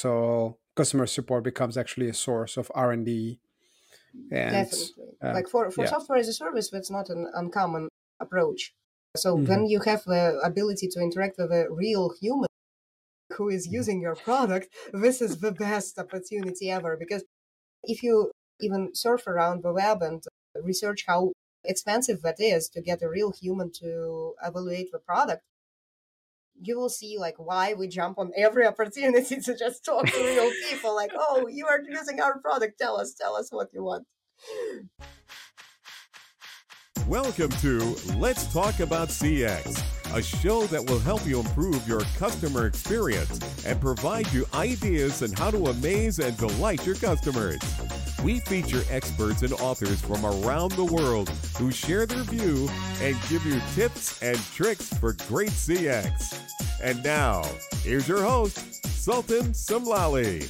So customer support becomes actually a source of R and D. Definitely, uh, like for for yeah. software as a service, that's not an uncommon approach. So mm-hmm. when you have the ability to interact with a real human who is using your product, this is the best opportunity ever. Because if you even surf around the web and research how expensive that is to get a real human to evaluate the product, you will see like why we jump on every opportunity to just talk to real people like oh you are using our product. Tell us tell us what you want. Welcome to let's talk about cx a show that will help you improve your customer experience and provide you ideas on how to amaze and delight your customers. We feature experts and authors from around the world who share their view and give you tips and tricks for great CX. And now, here's your host, Sultan Samlali.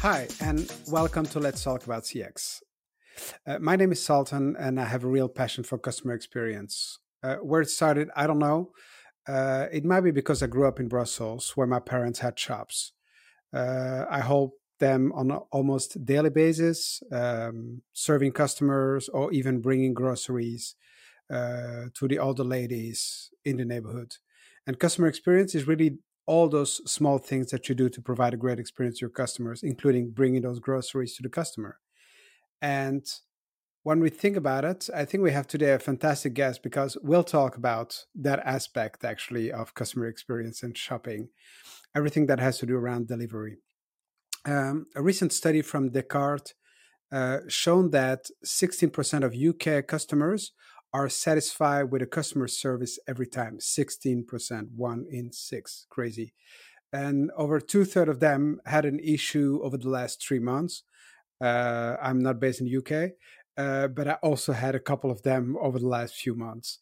Hi, and welcome to Let's Talk About CX. Uh, my name is Sultan, and I have a real passion for customer experience. Uh, where it started, I don't know. Uh, it might be because I grew up in Brussels, where my parents had shops. Uh, I hope them on an almost daily basis, um, serving customers or even bringing groceries uh, to the older ladies in the neighborhood. And customer experience is really all those small things that you do to provide a great experience to your customers, including bringing those groceries to the customer. And when we think about it, I think we have today a fantastic guest because we'll talk about that aspect actually of customer experience and shopping, everything that has to do around delivery. Um, a recent study from Descartes uh, shown that 16% of UK customers are satisfied with a customer service every time. 16%, one in six. Crazy. And over two thirds of them had an issue over the last three months. Uh, I'm not based in the UK, uh, but I also had a couple of them over the last few months.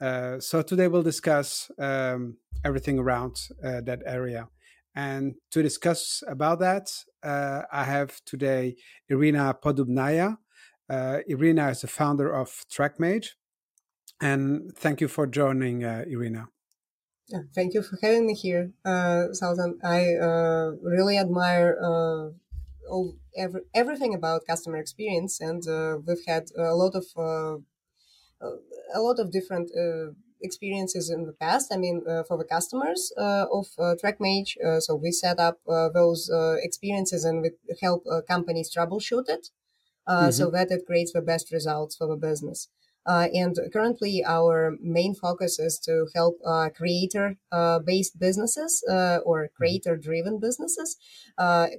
Uh, so today we'll discuss um, everything around uh, that area. And to discuss about that, uh, I have today Irina Podubnaya. Uh, Irina is the founder of TrackMage. And thank you for joining, uh, Irina. Yeah, thank you for having me here, uh, Sultan. I uh, really admire uh, all, every, everything about customer experience, and we've had a lot of a lot of different experiences in the past. I mean, uh, for the customers uh, of uh, TrackMage, uh, so we set up uh, those uh, experiences and we help companies troubleshoot it, mm-hmm. so that it creates the best results for the business. Uh, and currently, our main focus is to help uh, creator-based uh, businesses or mm-hmm. creator-driven businesses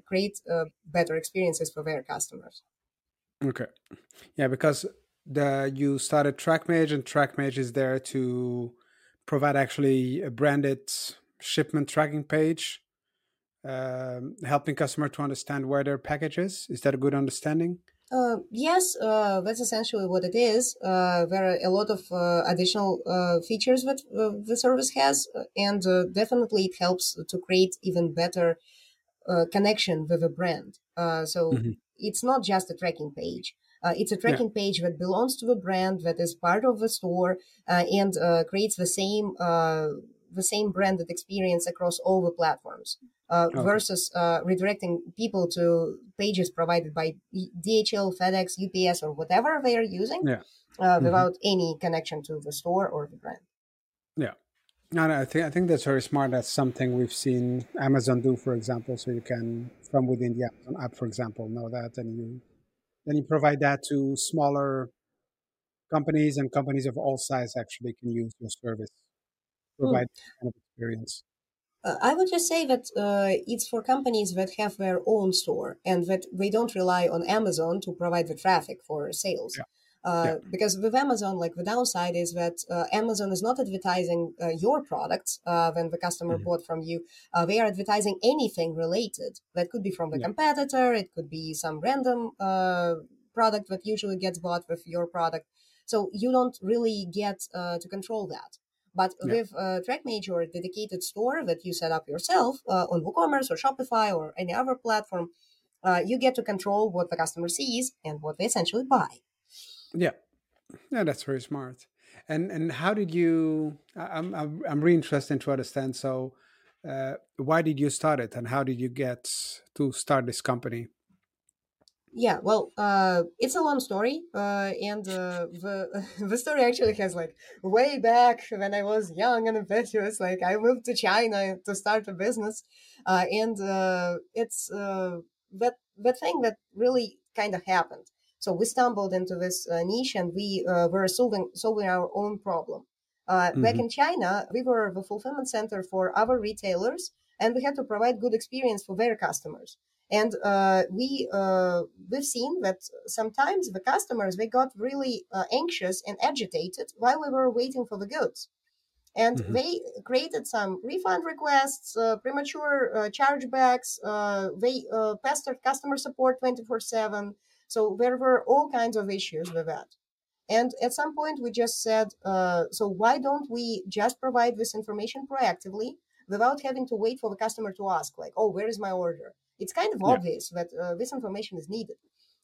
create better experiences for their customers. Okay, yeah, because the you started TrackMage, and TrackMage is there to provide actually a branded shipment tracking page, um, helping customer to understand where their package is. Is that a good understanding? Uh, yes, uh, that's essentially what it is. Uh, there are a lot of uh, additional uh, features that uh, the service has, and definitely it helps to create even better connection with a brand. so mm-hmm. it's not just a tracking page. Uh, it's a tracking yeah. page that belongs to the brand that is part of the store uh, and uh, creates the same uh, the same branded experience across all the platforms. Uh. Versus uh, redirecting people to pages provided by DHL, FedEx, UPS, or whatever they are using, yeah. mm-hmm. without any connection to the store or the brand. Yeah, no, no, I think I think that's very smart. That's something we've seen Amazon do, for example. So you can, from within the Amazon app, for example, know that, and you then you provide that to smaller companies and companies of all size actually can use your service, hmm. provide kind of experience. Uh, I would just say that uh, it's for companies that have their own store and that they don't rely on Amazon to provide the traffic for sales. Yeah. Uh, yeah. Because with Amazon, like the downside is that uh, Amazon is not advertising uh, your products uh, when the customer mm-hmm. bought from you. Uh, they are advertising anything related. That could be from the yeah. competitor. It could be some random uh, product that usually gets bought with your product. So you don't really get to control that. But yeah. with uh, TrackMage or a dedicated store that you set up yourself on WooCommerce or Shopify or any other platform, you get to control what the customer sees and what they essentially buy. Yeah, yeah, that's very smart. And and how did you? I'm I'm, I'm really interested to understand. So, Uh, why did you start it, and how did you get to start this company? Yeah, well, uh, it's a long story, uh, and uh, the the story actually has like way back when I was young and impetuous. Like I moved to China to start a business, uh, and uh, it's uh, that the thing that really kind of happened. So we stumbled into this uh, niche, and we uh, were solving solving our own problem. Uh, Back in China, we were the fulfillment center for our retailers, and we had to provide good experience for their customers. And uh, we uh, we've seen that sometimes the customers they got really uh, anxious and agitated while we were waiting for the goods, and hmm they created some refund requests, uh, premature uh, chargebacks. Uh, they uh, pestered customer support twenty four seven. So there were all kinds of issues with that. And at some point, we just said, uh, so why don't we just provide this information proactively without having to wait for the customer to ask, like, oh, where is my order? It's kind of Yeah. obvious that uh, this information is needed.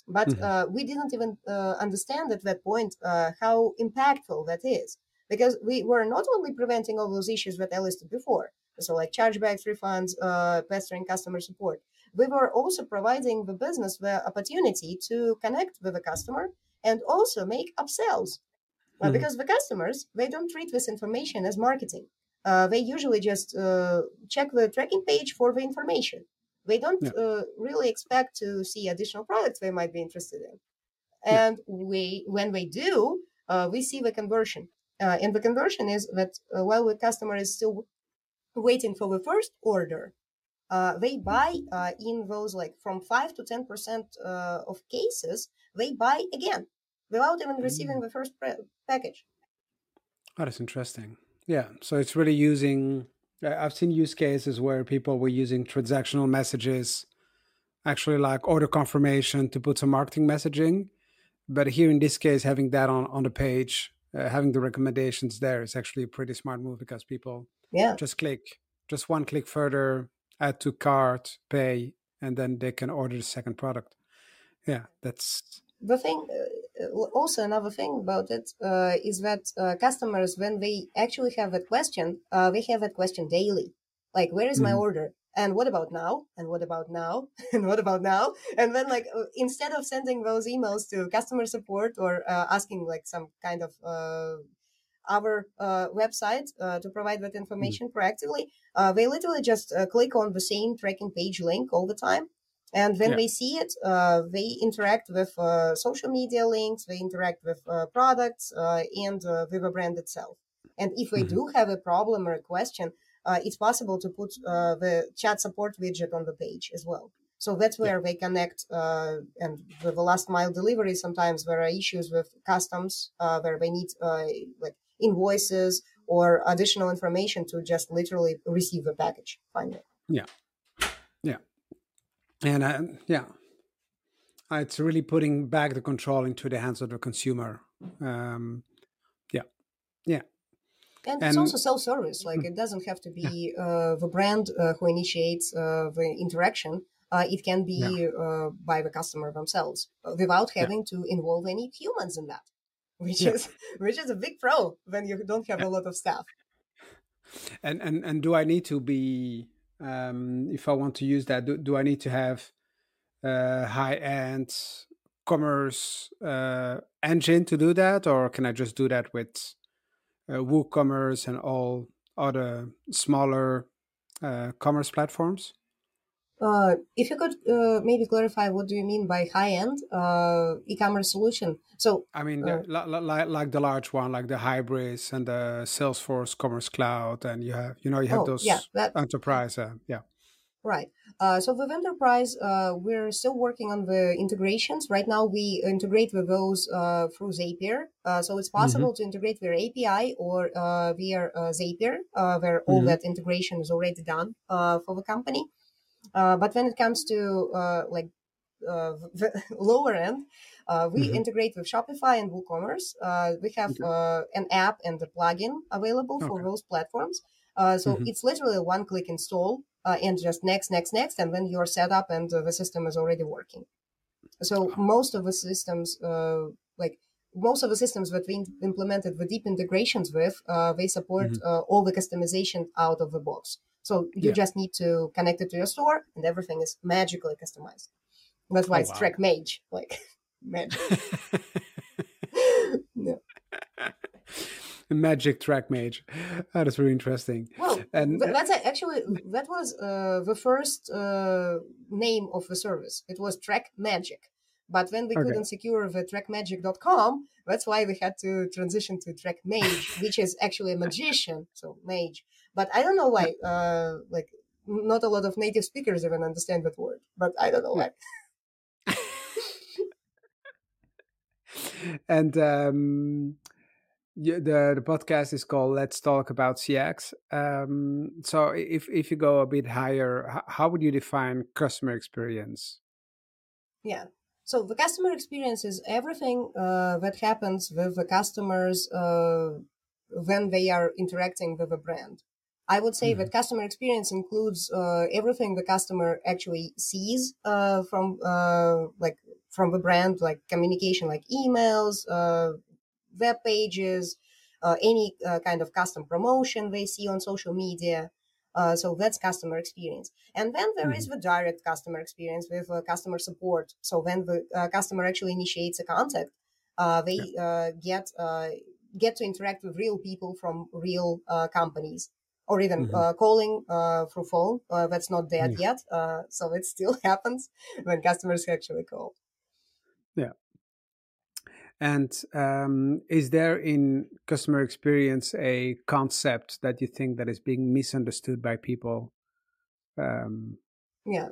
But hmm uh, we didn't even uh, understand at that point uh, how impactful that is. Because we were not only preventing all those issues that I listed before, so like chargebacks, refunds, uh, pestering customer support, we were also providing the business the opportunity to connect with the customer and also make upsells. Uh, hmm because the customers, they don't treat this information as marketing. Uh, they usually just uh, check the tracking page for the information. They don't Yeah. uh, really expect to see additional products they might be interested in. Yeah. And we, when they do, uh, we see the conversion. Uh, and the conversion is that uh, while the customer is still waiting for the first order, uh, they buy uh, in those like from 5 to 10% uh, of cases, they buy again without even receiving Mm. the first pre- package. Oh, that's interesting. Yeah. So it's really using. I've seen use cases where people were using transactional messages, actually like order confirmation to put some marketing messaging. But here in this case, having that on, on the page, uh, having the recommendations there is actually a pretty smart move because people Yeah. just click, just one click further, add to cart, pay, and then they can order the second product. Yeah, that's. The thing, uh, also another thing about it uh, is that uh, customers, when they actually have that question, uh, they have that question daily. Like, where is my Mhm. order? And what about now? And what about now? And what about now? And then, like, uh, instead of sending those emails to customer support or uh, asking, like, some kind of uh, our uh, website uh, to provide that information proactively, uh, they literally just uh, click on the same tracking page link all the time. And when Yeah. they see it, uh, they interact with uh, social media links, they interact with uh, products uh, and uh, with the brand itself. And if they Mhm. do have a problem or a question, uh, it's possible to put uh, the chat support widget on the page as well. So that's Yeah. where they connect. Uh, and with the last mile delivery, sometimes there are issues with customs uh, where they need uh, like invoices or additional information to just literally receive the package finally. Yeah. Yeah. And uh, yeah, Uh, it's really putting back the control into the hands of the consumer. Um, yeah. Yeah. And it's also self-service. Like it doesn't have to yeah. be uh, the brand uh, who initiates uh, the interaction. Uh, it can be Yeah. uh, by the customer themselves without Yeah. having to involve any humans in that, which Yeah. is which is a big pro when you don't have Yeah. a lot of staff. And and and do I need to be um, if I want to use that? Do, do I need to have uh, high end commerce uh, engine to do that, or can I just do that with uh, WooCommerce and all other smaller uh, commerce platforms? Uh, if you could uh, maybe clarify what do you mean by high-end uh, e-commerce solution? So I mean, uh, the, li- li- like the large one, like the Hybris and the Salesforce Commerce Cloud, and you have, you know, you have oh yeah, those that enterprise. Uh, yeah. Right. Uh, so with enterprise, uh, we're still working on the integrations. Right now, we integrate with those uh, through Zapier. Uh, so it's hmm possible to integrate via API or uh, via uh, Zapier, uh, where all hmm that integration is already done uh, for the company. Uh, but when it comes to uh, like uh, the lower end, uh, we hmm integrate with Shopify and WooCommerce. Uh, we have Okay. uh, an app and a plugin available for Okay. those platforms. Uh, so hmm it's literally a one-click install uh, and just next, next, next, and then you're set up and uh, the system is already working. So most of the systems, uh, like most of the systems that we implemented the deep integrations with, uh, they support hmm uh, all the customization out of the box. So you Yeah. just need to connect it to your store, and everything is magically customized. That's why Oh, it's wow. Track Mage, like magic. Magic track mage. Oh, that's really interesting. Well, And, uh, that's actually that was uh, the first uh, name of the service. It was Track Magic. But when we Okay. couldn't secure the trackmagic.com, that's why we had to transition to Track Mage, which is actually a magician, so mage. But I don't know why. Uh, like, not a lot of native speakers even understand that word. But I don't know why. and um, the the podcast is called "Let's Talk About CX." Um, so, if if you go a bit higher, how would you define customer experience? Yeah. So the customer experience is everything uh, that happens with the customers uh, when they are interacting with a brand. I would say that customer experience includes uh, everything the customer actually sees uh, from uh, like from the brand, like communication, like emails, uh, web pages, uh, any uh, kind of custom promotion they see on social media. Uh, so that's customer experience. And then there is the direct customer experience with uh, customer support. So when the uh, customer actually initiates a contact, uh, they uh, get uh, get to interact with real people from real uh, companies, or even Mhm. uh, calling uh, through phone. Uh, that's not dead Yeah. yet, uh, so it still happens when customers actually call. Yeah. And um, is there in customer experience a concept that you think that is being misunderstood by people? Um, Yeah.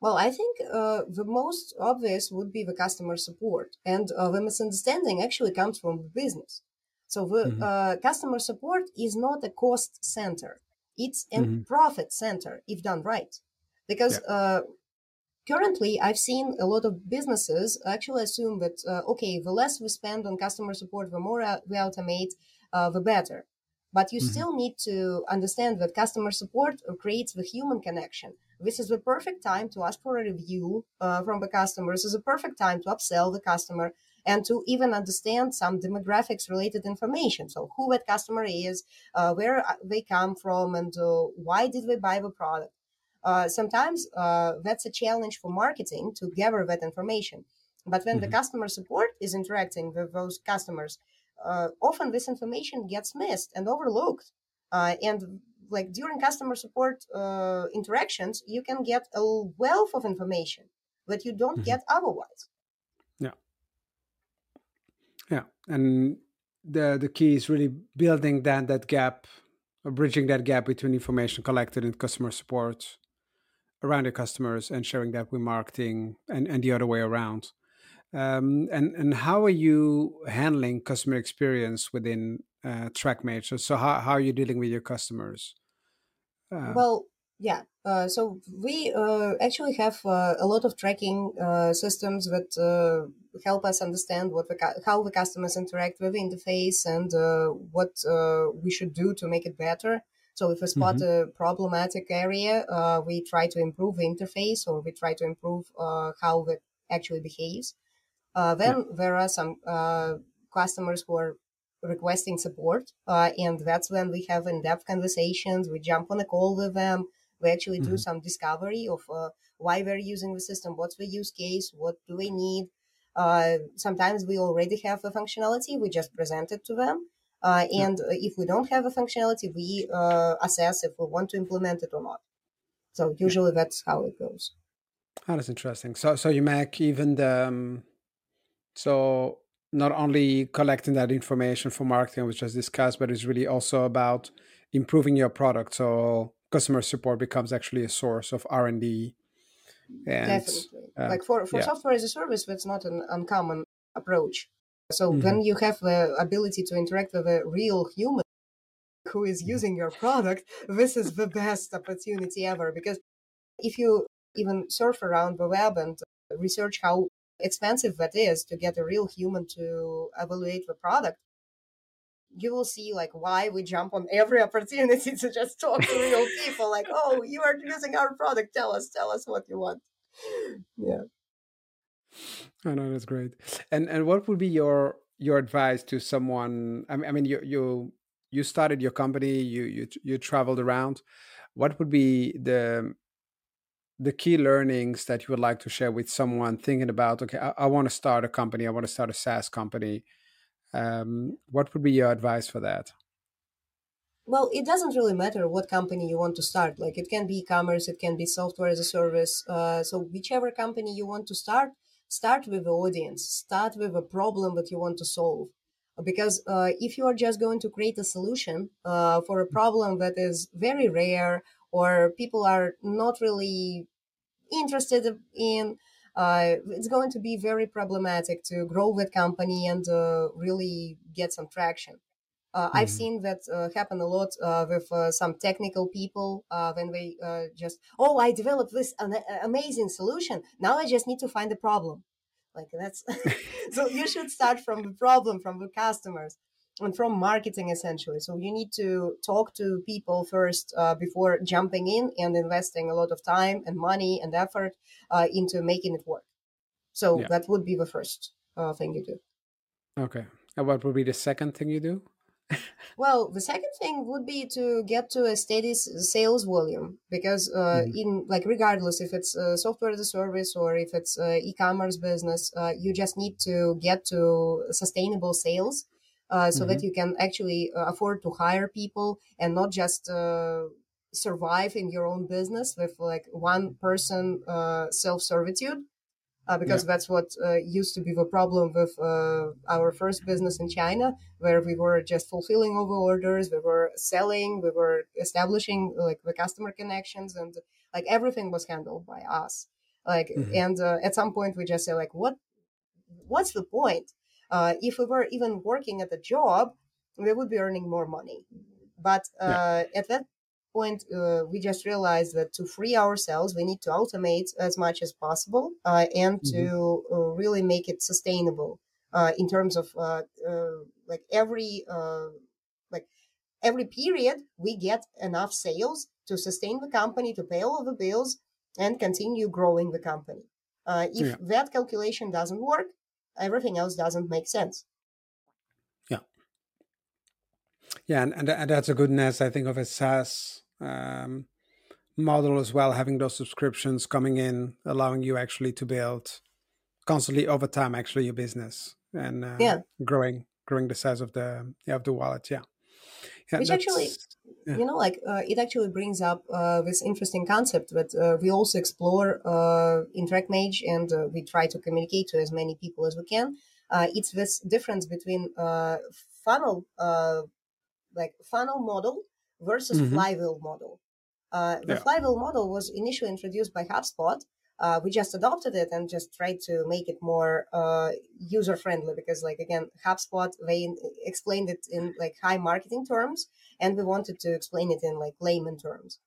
Well, I think uh, the most obvious would be the customer support, and uh, the misunderstanding actually comes from the business. So the Mhm. uh, customer support is not a cost center; it's a Mhm. profit center if done right. Because uh, currently, I've seen a lot of businesses actually assume that uh, okay, the less we spend on customer support, the more uh, we automate, uh, the better. But you Mhm. still need to understand that customer support creates the human connection. This is the perfect time to ask for a review uh, from the customer. This is a perfect time to upsell the customer and to even understand some demographics related information. So, who that customer is, uh, where uh, they come from, and uh, why did they buy the product. Uh, sometimes uh, that's a challenge for marketing to gather that information. But when the Mhm. customer support is interacting with those customers, uh, often this information gets missed and overlooked. Uh, and like during customer support uh, interactions, you can get a wealth of information that you don't Mhm. get otherwise. Yeah, and the the key is really building that that gap, or bridging that gap between information collected in customer support around your customers and sharing that with marketing, and and the other way around. Um, and and how are you handling customer experience within uh, TrackMage? So, so how how are you dealing with your customers? Uh, Well, yeah. Uh, so we uh, actually have uh, a lot of tracking uh, systems that uh, help us understand what the cu- how the customers interact with the interface and uh, what uh, we should do to make it better. So if we spot a problematic area, uh, we try to improve the interface or we try to improve uh, how it actually behaves. Uh, then there are some uh, customers who are requesting support, uh, and that's when we have in-depth conversations. We jump on a call with them. We actually do Mhm. some discovery of uh, why we're using the system, what's the use case, what do we need. Uh, sometimes we already have a functionality, we just present it to them. Uh, and uh, if we don't have a functionality, we uh, assess if we want to implement it or not. So usually that's how it goes. Oh, that's interesting. So, so you make even the um, so not only collecting that information for marketing, which was discussed, but it's really also about improving your product. So, customer support becomes actually a source of R and D. Definitely. uh, like for, for yeah. software as a service, that's not an uncommon approach. So Mhm. when you have the ability to interact with a real human who is Mm-hmm. using your product, this is the best opportunity ever. Because if you even surf around the web and research how expensive that is to get a real human to evaluate the product, you will see like why we jump on every opportunity to just talk to real people. Like, oh, you are using our product. Tell us, tell us what you want. Yeah. Oh know that's great. And and what would be your your advice to someone? I mean, I mean, you you you started your company, you you you traveled around. what would be the the key learnings that you would like to share with someone thinking about okay i, I want to start a company i want to start a saas company um, what would be your advice for that? Well it doesn't really matter what company you want to start. Like it can be e-commerce it can be software as a service uh, so whichever company you want to start start with the audience start with a problem that you want to solve. Because uh, if you are just going to create a solution uh, for a problem that is very rare or people are not really interested in uh, it's going to be very problematic to grow that company and uh, really get some traction uh, mm-hmm. I've seen that uh, happen a lot uh, with uh, some technical people when they just, oh, I developed this an- amazing solution. Now I just need to find the problem. Like that's so you should start from the problem, from the customers, and from marketing essentially. So you need to talk to people first uh, before jumping in and investing a lot of time and money and effort uh, into making it work. So yeah. that would be the first uh, thing you do. Okay. And what would be the second thing you do? well, the second thing would be to get to a steady sales volume because, uh, mm-hmm. in like, regardless if it's uh, software as a service or if it's uh, e-commerce business, uh, you just need to get to sustainable sales uh, so mm-hmm. that you can actually uh, afford to hire people and not just survive in your own business with like one person self servitude uh, because yeah. that's what uh, used to be the problem with uh, our first business in China, where we were just fulfilling over orders, we were selling, we were establishing like the customer connections, and like everything was handled by us. Like, mm-hmm. and uh, at some point we just say like, what, what's the point? Uh, if we were even working at a job, we would be earning more money. But yeah. Uh, at that point, uh, we just realized that to free ourselves, we need to automate as much as possible uh, and mm-hmm. to uh, really make it sustainable uh, in terms of uh, uh, like every like every period we get enough sales to sustain the company, to pay all of the bills, and continue growing the company. if yeah. that calculation doesn't work, everything else doesn't make sense. Yeah. Yeah, and, and, and that's a goodness I think, of a SaaS um, model as well, having those subscriptions coming in, allowing you actually to build constantly over time actually your business and uh, yeah. growing growing the size of the yeah, of the wallet. Yeah, yeah which actually. Yeah. You know, like uh, it actually brings up uh, this interesting concept that uh, we also explore uh, in TrackMage and uh, we try to communicate to as many people as we can. it's this difference between funnel, like funnel model versus mm-hmm. flywheel model. Uh, the yeah. flywheel model was initially introduced by HubSpot. Uh, we just adopted it and just tried to make it more uh, user friendly because, like again, HubSpot they explained it in like high marketing terms, and we wanted to explain it in like layman terms.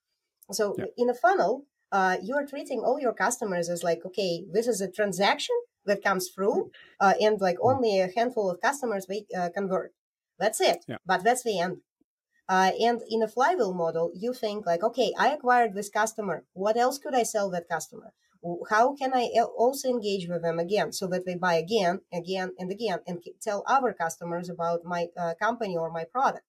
So yeah. in a funnel, uh, you are treating all your customers as like, okay, this is a transaction that comes through, uh, and like mm. only a handful of customers they uh, convert. That's it. Yeah. But that's the end. Uh, and in a flywheel model, you think like, okay, I acquired this customer. What else could I sell that customer? How can I also engage with them again so that they buy again, again, and again, and tell other customers about my uh, company or my product?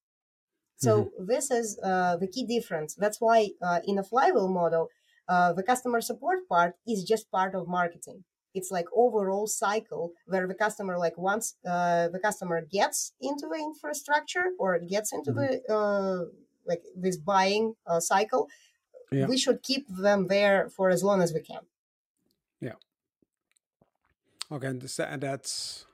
So mm-hmm. this is uh, the key difference. That's why uh, in a flywheel model, uh, the customer support part is just part of marketing it's like overall cycle where the customer like once uh, the customer gets into the infrastructure or gets into mm-hmm. the uh, like this buying uh, cycle yeah. we should keep them there for as long as we can yeah okay and that's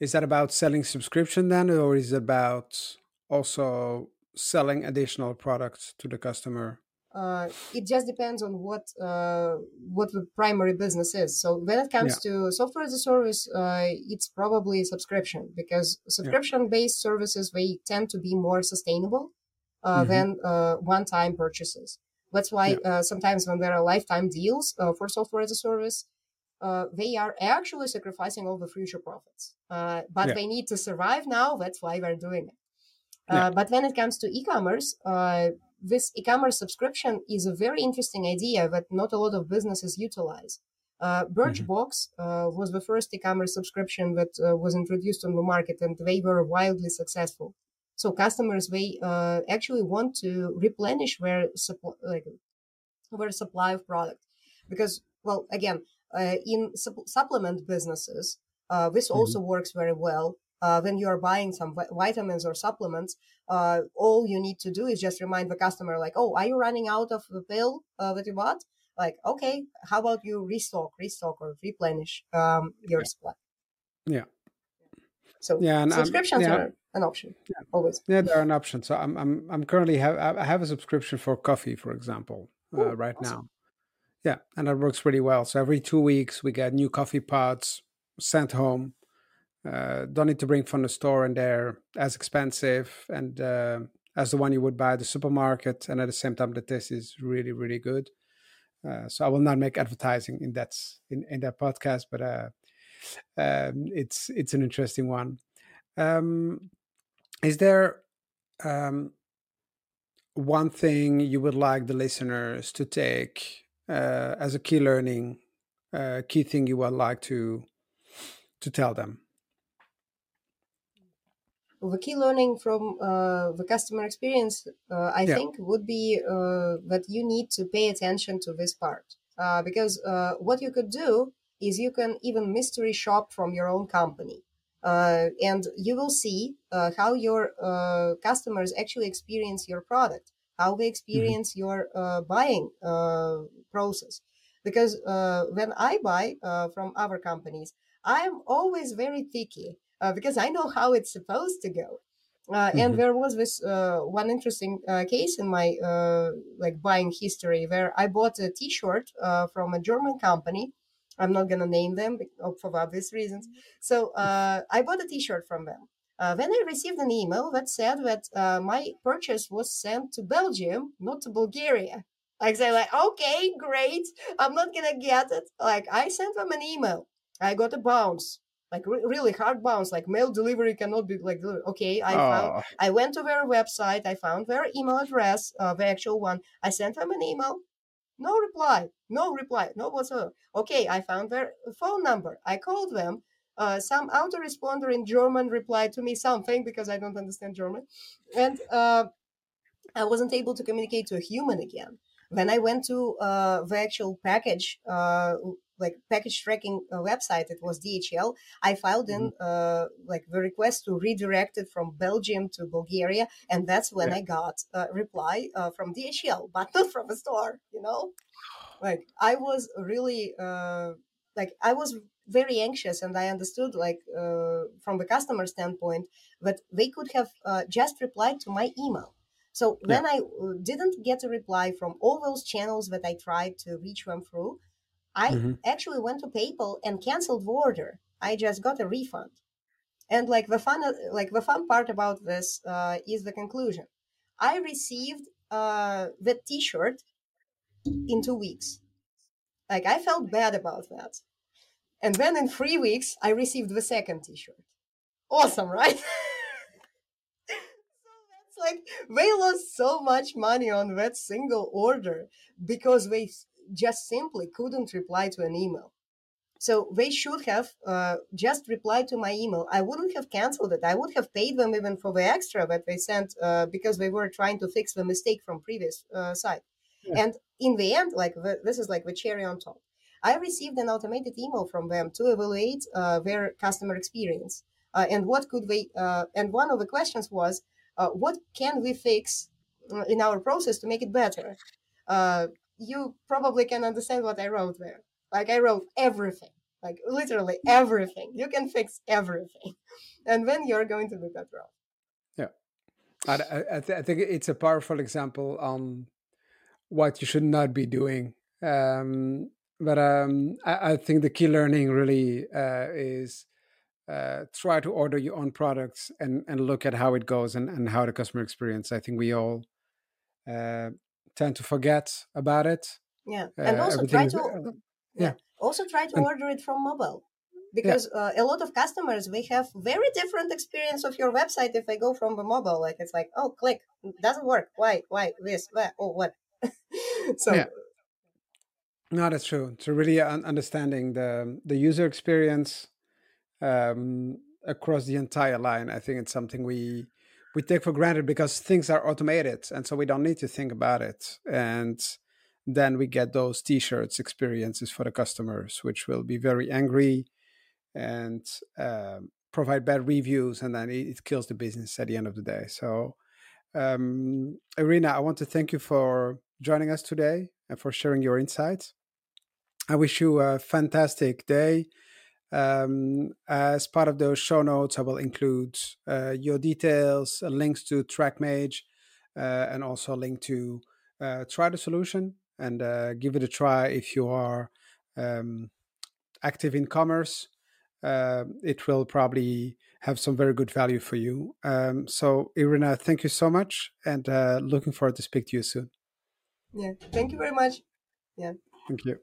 is that about selling subscription then or is it about also selling additional products to the customer uh, it just depends on what uh, what the primary business is. So when it comes yeah. to software as a service, uh, it's probably subscription because subscription based yeah. services they tend to be more sustainable uh, mm-hmm. than uh, one time purchases. That's why yeah. Uh, sometimes when there are lifetime deals for software as a service, they are actually sacrificing all the future profits. but they need to survive now. That's why they're doing it. but when it comes to e-commerce, this e-commerce subscription is a very interesting idea that not a lot of businesses utilize. Uh, Birchbox mm-hmm. uh, was the first e-commerce subscription that uh, was introduced on the market, and they were wildly successful. So customers they uh, actually want to replenish where supply, like their supply of product, because well, again, uh, in su- supplement businesses, uh, this mm-hmm. also works very well. Uh, when you are buying some vitamins or supplements, uh, all you need to do is just remind the customer, like, "Oh, are you running out of the pill uh, that you bought?" Like, okay, how about you restock, restock, or replenish um, your supply? Yeah. So yeah, and subscriptions yeah. are an option. Yeah. Always. Yeah, they're an option. So I'm I'm I'm currently have I have a subscription for coffee, for example, uh, right awesome. now. Yeah, and that works really well. So every two weeks we get new coffee pods sent home. Uh, don't need to bring from the store, and they're as expensive and uh, as the one you would buy at the supermarket. And at the same time, the taste is really really good. Uh, so I will not make advertising in that in, in that podcast, but uh, um, it's it's an interesting one. Um, is there um, one thing you would like the listeners to take uh, as a key learning, uh, key thing you would like to to tell them? the key learning from uh, the customer experience, uh, I yeah. think, would be uh, that you need to pay attention to this part. Uh, because uh, what you could do is you can even mystery shop from your own company. Uh, and you will see how your customers actually experience your product, how they mm-hmm. experience mm-hmm. your buying process. Because when I buy from other companies, I'm always very picky uh, because I know how it's supposed to go. Uh, mm-hmm. And there was this uh, one interesting uh, case in my uh, like buying history where I bought a T-shirt uh, from a German company. I'm not gonna name them oh, for obvious reasons. Mm-hmm. So uh, I bought a T-shirt from them. Uh, then I received an email that said that uh, my purchase was sent to Belgium, not to Bulgaria. Like say like, okay, great. I'm not gonna get it. Like I sent them an email. I got a bounce like re- really hard bounce like mail delivery cannot be like okay i oh. found i went to their website i found their email address uh, the actual one i sent them an email no reply no reply no whatsoever. Okay i found their phone number. I called them. Uh, some autoresponder in german replied to me something because i don't understand german. And uh, i wasn't able to communicate to a human again. When i went to uh, the actual package uh, like package tracking uh, website it was dhl i filed in mm-hmm. uh, like the request to redirect it from belgium to bulgaria and that's when yeah. i got a reply uh, from dhl but not from a store you know like i was really uh, like i was very anxious and i understood like uh, from the customer standpoint that they could have uh, just replied to my email so when yeah. I didn't get a reply from all those channels that I tried to reach them through, I mm-hmm. actually went to PayPal and canceled the order. I just got a refund. And like the fun, like the fun part about this uh, is the conclusion. I received uh, the T-shirt in two weeks. Like I felt bad about that. And then in three weeks, I received the second T-shirt. Awesome, right? so that's like they lost so much money on that single order because they just simply couldn't reply to an email. So they should have uh, just replied to my email. I wouldn't have canceled it. I would have paid them even for the extra that they sent uh, because they were trying to fix the mistake from previous uh, site. Yeah. And in the end, like the, this is like the cherry on top. I received an automated email from them to evaluate uh, their customer experience uh, and what could they. Uh, and one of the questions was, what can we fix in our process to make it better? You probably can understand what I wrote there. Like I wrote everything, like literally everything. You can fix everything, and then you're going to do that wrong. Yeah, I, I, th- I think it's a powerful example on what you should not be doing. Um, but um, I, I, think the key learning really uh, is uh, try to order your own products and, and look at how it goes and, and how the customer experience. I think we all uh, tend to forget about it. Yeah, and uh, also try to uh, yeah. also try to and, order it from mobile because yeah. uh, a lot of customers they have very different experience of your website if they go from the mobile. Like it's like oh click doesn't work. Why why this why, oh what? so. Yeah. No, that's true. So really understanding the the user experience um, across the entire line, I think it's something we we take for granted because things are automated, and so we don't need to think about it. And then we get those T-shirts experiences for the customers, which will be very angry and um, provide bad reviews, and then it, kills the business at the end of the day. So, um, Irina, I want to thank you for joining us today and for sharing your insights. I wish you a fantastic day. Um, as part of those show notes, I will include uh, your details, uh, links to TrackMage, uh, and also a link to uh, try the solution and uh, give it a try if you are um, active in commerce. Uh, it will probably have some very good value for you. Um, so, Irina, thank you so much, and looking forward to speak to you soon. Yeah, thank you very much. Yeah. Thank you.